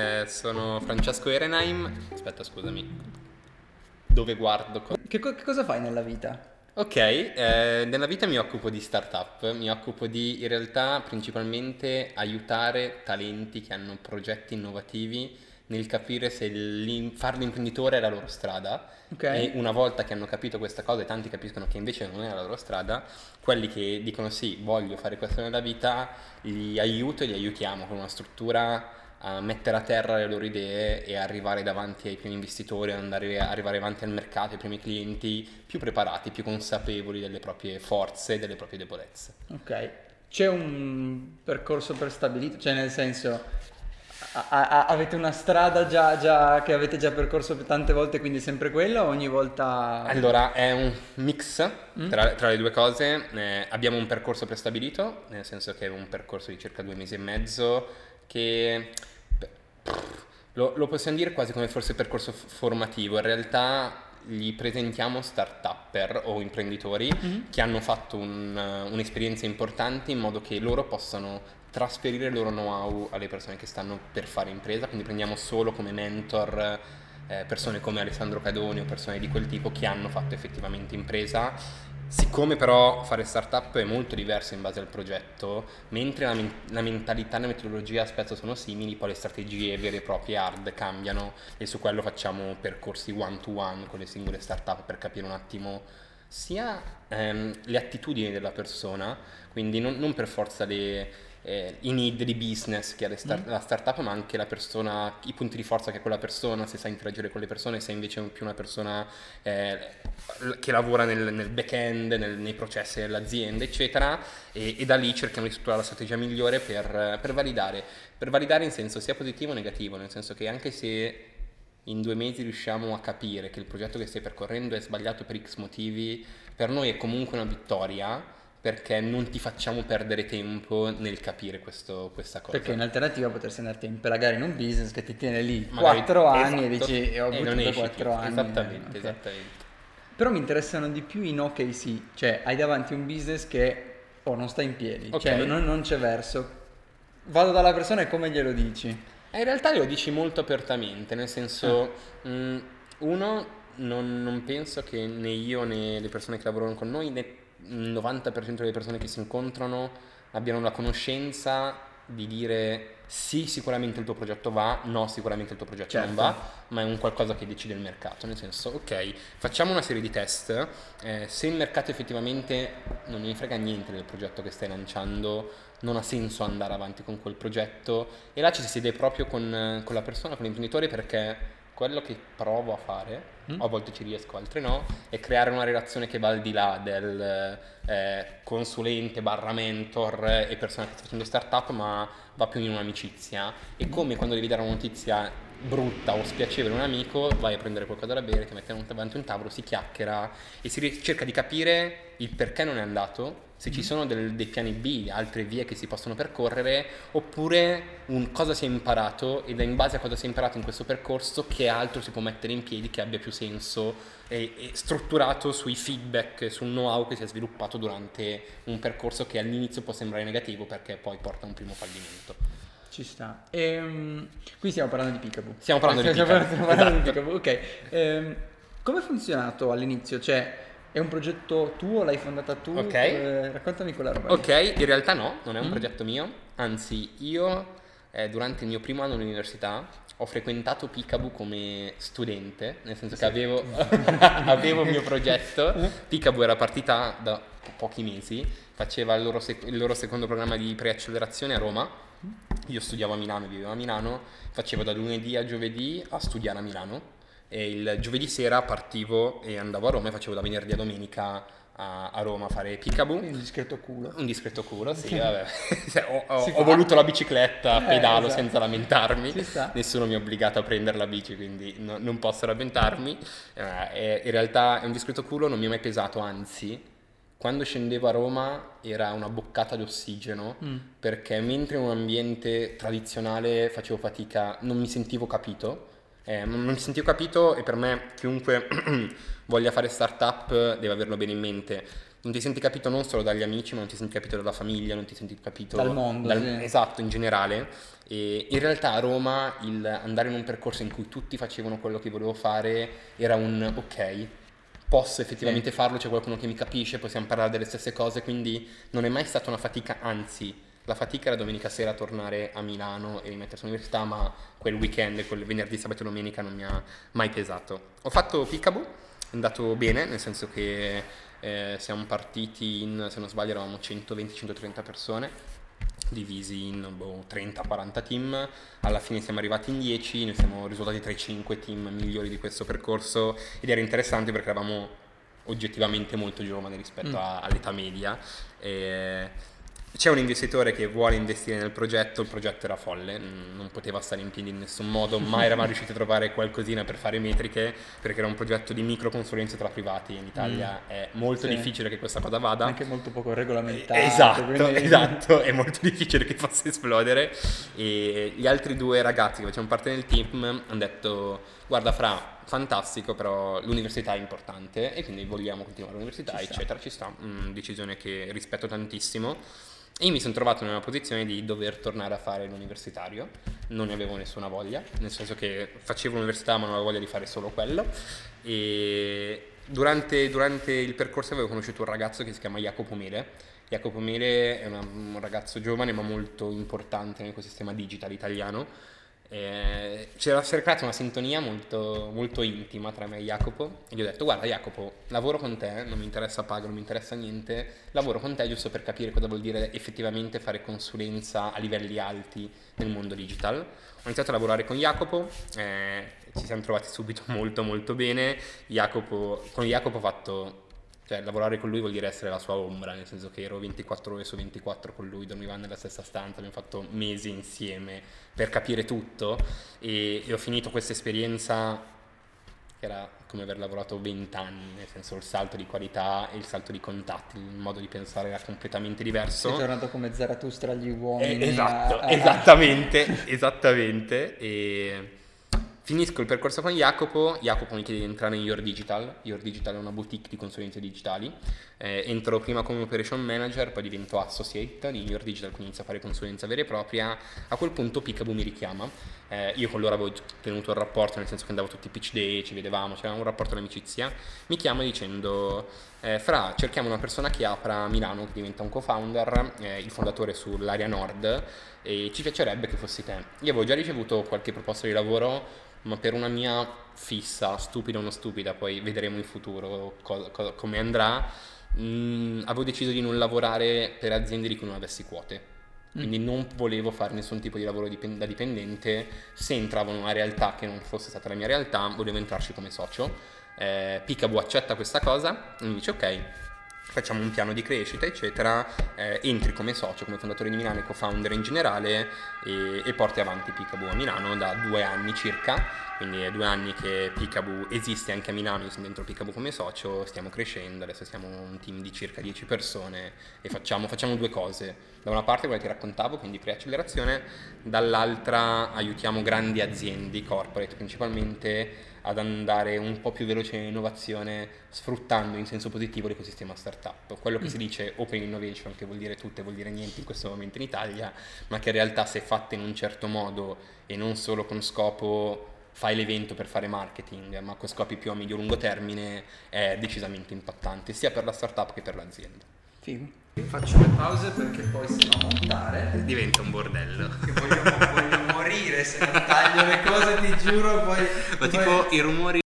Eh, sono Francesco Erenheim. Aspetta, scusami. Dove guardo? co- Che, co- che cosa fai nella vita? Ok, eh, nella vita mi occupo di startup, mi occupo di in realtà principalmente aiutare talenti che hanno progetti innovativi nel capire se fare l'imprenditore è la loro strada Ok. e una volta che hanno capito questa cosa e tanti capiscono che invece non è la loro strada, quelli che dicono sì, voglio fare questo nella vita, li aiuto e li aiutiamo con una struttura a mettere a terra le loro idee e arrivare davanti ai primi investitori, andare, arrivare avanti al mercato, ai primi clienti più preparati, più consapevoli delle proprie forze e delle proprie debolezze. Ok. C'è un percorso prestabilito? Cioè, nel senso, a- a- avete una strada già, già- che avete già percorso tante volte, quindi sempre quella o ogni volta... Allora, è un mix tra, tra le due cose. Eh, abbiamo un percorso prestabilito, nel senso che è un percorso di circa due mesi e mezzo che lo, lo possiamo dire quasi come forse percorso f- formativo. In realtà gli presentiamo start-upper o imprenditori che hanno fatto un, uh, un'esperienza importante in modo che loro possano trasferire il loro know-how alle persone che stanno per fare impresa, quindi prendiamo solo come mentor eh, persone come Alessandro Cadoni o persone di quel tipo che hanno fatto effettivamente impresa. Siccome però fare startup è molto diverso in base al progetto, mentre la, men- la mentalità e la metodologia spesso sono simili, poi le strategie vere e proprie hard cambiano e su quello facciamo percorsi one to one con le singole startup per capire un attimo sia ehm, le attitudini della persona, quindi non, non per forza le, eh, i need di business che ha start- la startup, ma anche la persona, i punti di forza che ha quella persona, se sa interagire con le persone, se invece è più una persona eh, che lavora nel, nel back-end, nel- nei processi dell'azienda, eccetera, e, e da lì cerchiamo di strutturare la strategia migliore per, per validare, per validare in senso sia positivo che negativo, nel senso che anche se in due mesi riusciamo a capire che il progetto che stai percorrendo è sbagliato per X motivi, per noi è comunque una vittoria perché non ti facciamo perdere tempo nel capire questo- questa cosa. Perché in alternativa potresti andarti a impelagare in un business che ti tiene lì Magari- 4 anni e esatto, dici e ho buttato esci 4 più. anni. Esattamente, ok. esattamente. Però mi interessano di più i no che i sì, cioè hai davanti un business che oh, non sta in piedi, Ok. cioè non, non c'è verso. Vado dalla persona e come glielo dici? Eh, In realtà lo dici molto apertamente, nel senso, Ah. mh, uno, non, non penso che né io né le persone che lavorano con noi, né il 90% delle persone che si incontrano abbiano la conoscenza di dire sì, sicuramente il tuo progetto va, no, sicuramente il tuo progetto non Certo. va, ma è un qualcosa che decide il mercato, nel senso, ok, facciamo una serie di test, eh, se il mercato effettivamente non ne frega niente del progetto che stai lanciando, non ha senso andare avanti con quel progetto e là ci si siede proprio con, con la persona, con l'imprenditore perché quello che provo a fare, Mm. a volte ci riesco, altre no, è creare una relazione che va al di là del eh, consulente barra mentor e persona che sta facendo startup, ma va più in un'amicizia. E come quando devi dare una notizia brutta o spiacevole a un amico, vai a prendere qualcosa da bere, ti metti davanti a un tavolo, si chiacchiera e si cerca di capire il perché non è andato, se ci sono del- dei piani B, altre vie che si possono percorrere, oppure un cosa si è imparato e da in base a cosa si è imparato in questo percorso che altro si può mettere in piedi che abbia più senso e, e strutturato sui feedback, sul know-how che si è sviluppato durante un percorso che all'inizio può sembrare negativo perché poi porta a un primo fallimento. Ci sta. Ehm, qui stiamo parlando di Picaboo. Stiamo parlando di Stiamo Peekaboo, parlando di esatto. Peekaboo, Ok. Ehm, come è funzionato all'inizio? Cioè, è un progetto tuo? L'hai fondata tu? Ok. Eh, raccontami quella roba. lì. Ok, in realtà no, non è un Mm. progetto mio, anzi io eh, durante il mio primo anno all'università ho frequentato Picaboo come studente, nel senso che avevo, avevo il mio progetto, Picaboo era partita da pochi mesi, faceva il loro, sec- il loro secondo programma di preaccelerazione a Roma, io studiavo a Milano, vivevo a Milano, facevo da lunedì a giovedì a studiare a Milano e il giovedì sera partivo e andavo a Roma e facevo da venerdì a domenica a, a Roma a fare. Quindi un discreto culo. Un discreto culo, sì, vabbè. Ho, ho- ho voluto la bicicletta, Eh, pedalo esatto. senza lamentarmi. Nessuno mi ha obbligato a prendere la bici, quindi no- non posso lamentarmi. Eh, in realtà è un discreto culo, non mi è mai pesato, anzi, quando scendevo a Roma era una boccata di ossigeno, Mm. perché mentre in un ambiente tradizionale facevo fatica, non mi sentivo capito. Eh, non mi sentivo capito e per me chiunque voglia fare startup deve averlo bene in mente. non ti senti capito non solo dagli amici, ma non ti senti capito dalla famiglia, non ti senti capito Dal mondo, sì. Esatto, in generale. E in realtà a Roma il andare in un percorso in cui tutti facevano quello che volevo fare era un ok, posso effettivamente Sì. farlo, c'è qualcuno che mi capisce, possiamo parlare delle stesse cose, quindi non è mai stata una fatica, anzi la fatica era domenica sera tornare a Milano e rimettersi all'università, ma quel weekend, quel venerdì, sabato e domenica non mi ha mai pesato. Ho fatto Picaboo, è andato bene, nel senso che eh, siamo partiti in, se non sbaglio, eravamo 120-130 persone, divisi in boh, 30-40 team, alla fine siamo arrivati in 10, noi siamo risultati tra i 5 team migliori di questo percorso ed era interessante perché eravamo oggettivamente molto giovani rispetto Mm. a- all'età media. E c'è un investitore che vuole investire nel progetto, il progetto era folle, mm, non poteva stare in piedi in nessun modo, mai eravamo riusciti a trovare qualcosina per fare metriche perché era un progetto di microconsulenze tra privati in Italia è molto Sì. difficile che questa cosa vada. Anche molto poco regolamentato. Esatto, quindi- esatto, è molto difficile che possa esplodere e gli altri due ragazzi che facevano parte del team hanno detto guarda Fra, fantastico però l'università è importante e quindi vogliamo continuare all'università Ci sta. eccetera, ci sta, Mm, decisione che rispetto tantissimo io mi sono trovato nella posizione di dover tornare a fare l'universitario, non ne avevo nessuna voglia, nel senso che facevo l'università ma non avevo voglia di fare solo quello e durante, durante il percorso avevo conosciuto un ragazzo che si chiama Jacopo Mele. Jacopo Mele è una- un ragazzo giovane ma molto importante nell'ecosistema digital italiano. Eh, c'era creata una sintonia molto, molto intima tra me e Jacopo e gli ho detto guarda Jacopo lavoro con te, non mi interessa paga, non mi interessa niente, lavoro con te giusto per capire cosa vuol dire effettivamente fare consulenza a livelli alti nel mondo digital. Ho iniziato a lavorare con Jacopo, eh, ci siamo trovati subito molto molto bene, Jacopo, con Jacopo ho fatto cioè, lavorare con lui vuol dire essere la sua ombra, nel senso che ero 24 ore su 24 con lui, dormivamo nella stessa stanza, abbiamo fatto mesi insieme per capire tutto e, e ho finito questa esperienza che era come aver lavorato 20 anni, nel senso il salto di qualità e il salto di contatti, il modo di pensare era completamente diverso. Sei tornato come Zarathustra agli Eh, uomini. esatto, a- a- esattamente, esattamente. E finisco il percorso con Jacopo. Jacopo mi chiede di entrare in Your Digital. Your Digital è una boutique di consulenze digitali. Eh, entro prima come operation manager, poi divento associate in Your Digital, quindi inizio a fare consulenza vera e propria. A quel punto Picaboo mi richiama. Eh, io con loro avevo tenuto il rapporto, nel senso che andavo tutti i pitch day, ci vedevamo, c'era un rapporto di amicizia. Mi chiama dicendo: eh, Fra, cerchiamo una persona che apra Milano, che diventa un co-founder, eh, il fondatore sull'area nord, e ci piacerebbe che fossi te. Io avevo già ricevuto qualche proposta di lavoro, ma per una mia fissa, stupida o non stupida, poi vedremo in futuro co- co- come andrà, mh, avevo deciso di non lavorare per aziende di cui non avessi quote. Quindi non volevo fare nessun tipo di lavoro dipen- da dipendente, se entravo in una realtà che non fosse stata la mia realtà, volevo entrarci come socio. Eh, Picaboo accetta questa cosa mi dice ok, facciamo un piano di crescita, eccetera, eh, entri come socio, come fondatore di Milano e co-founder in generale e, e porti avanti Picaboo a Milano da due anni circa, quindi è due anni che Picaboo esiste anche a Milano, io sono dentro Picaboo come socio, stiamo crescendo, adesso siamo un team di circa 10 persone e facciamo, facciamo due cose, da una parte quella che raccontavo, quindi preaccelerazione, dall'altra aiutiamo grandi aziende, corporate principalmente, ad andare un po' più veloce nell'innovazione sfruttando in senso positivo l'ecosistema startup. Quello che si dice open innovation, che vuol dire tutto e vuol dire niente in questo momento in Italia, ma che in realtà se fatte in un certo modo e non solo con scopo fai l'evento per fare marketing, ma con scopi più a medio-lungo termine, è decisamente impattante, sia per la startup che per l'azienda. Figo. Faccio le pause perché poi se no montare. Diventa un bordello. Che voglio, voglio morire se non taglio le cose, ti giuro, poi... Ma poi- tipo i rumori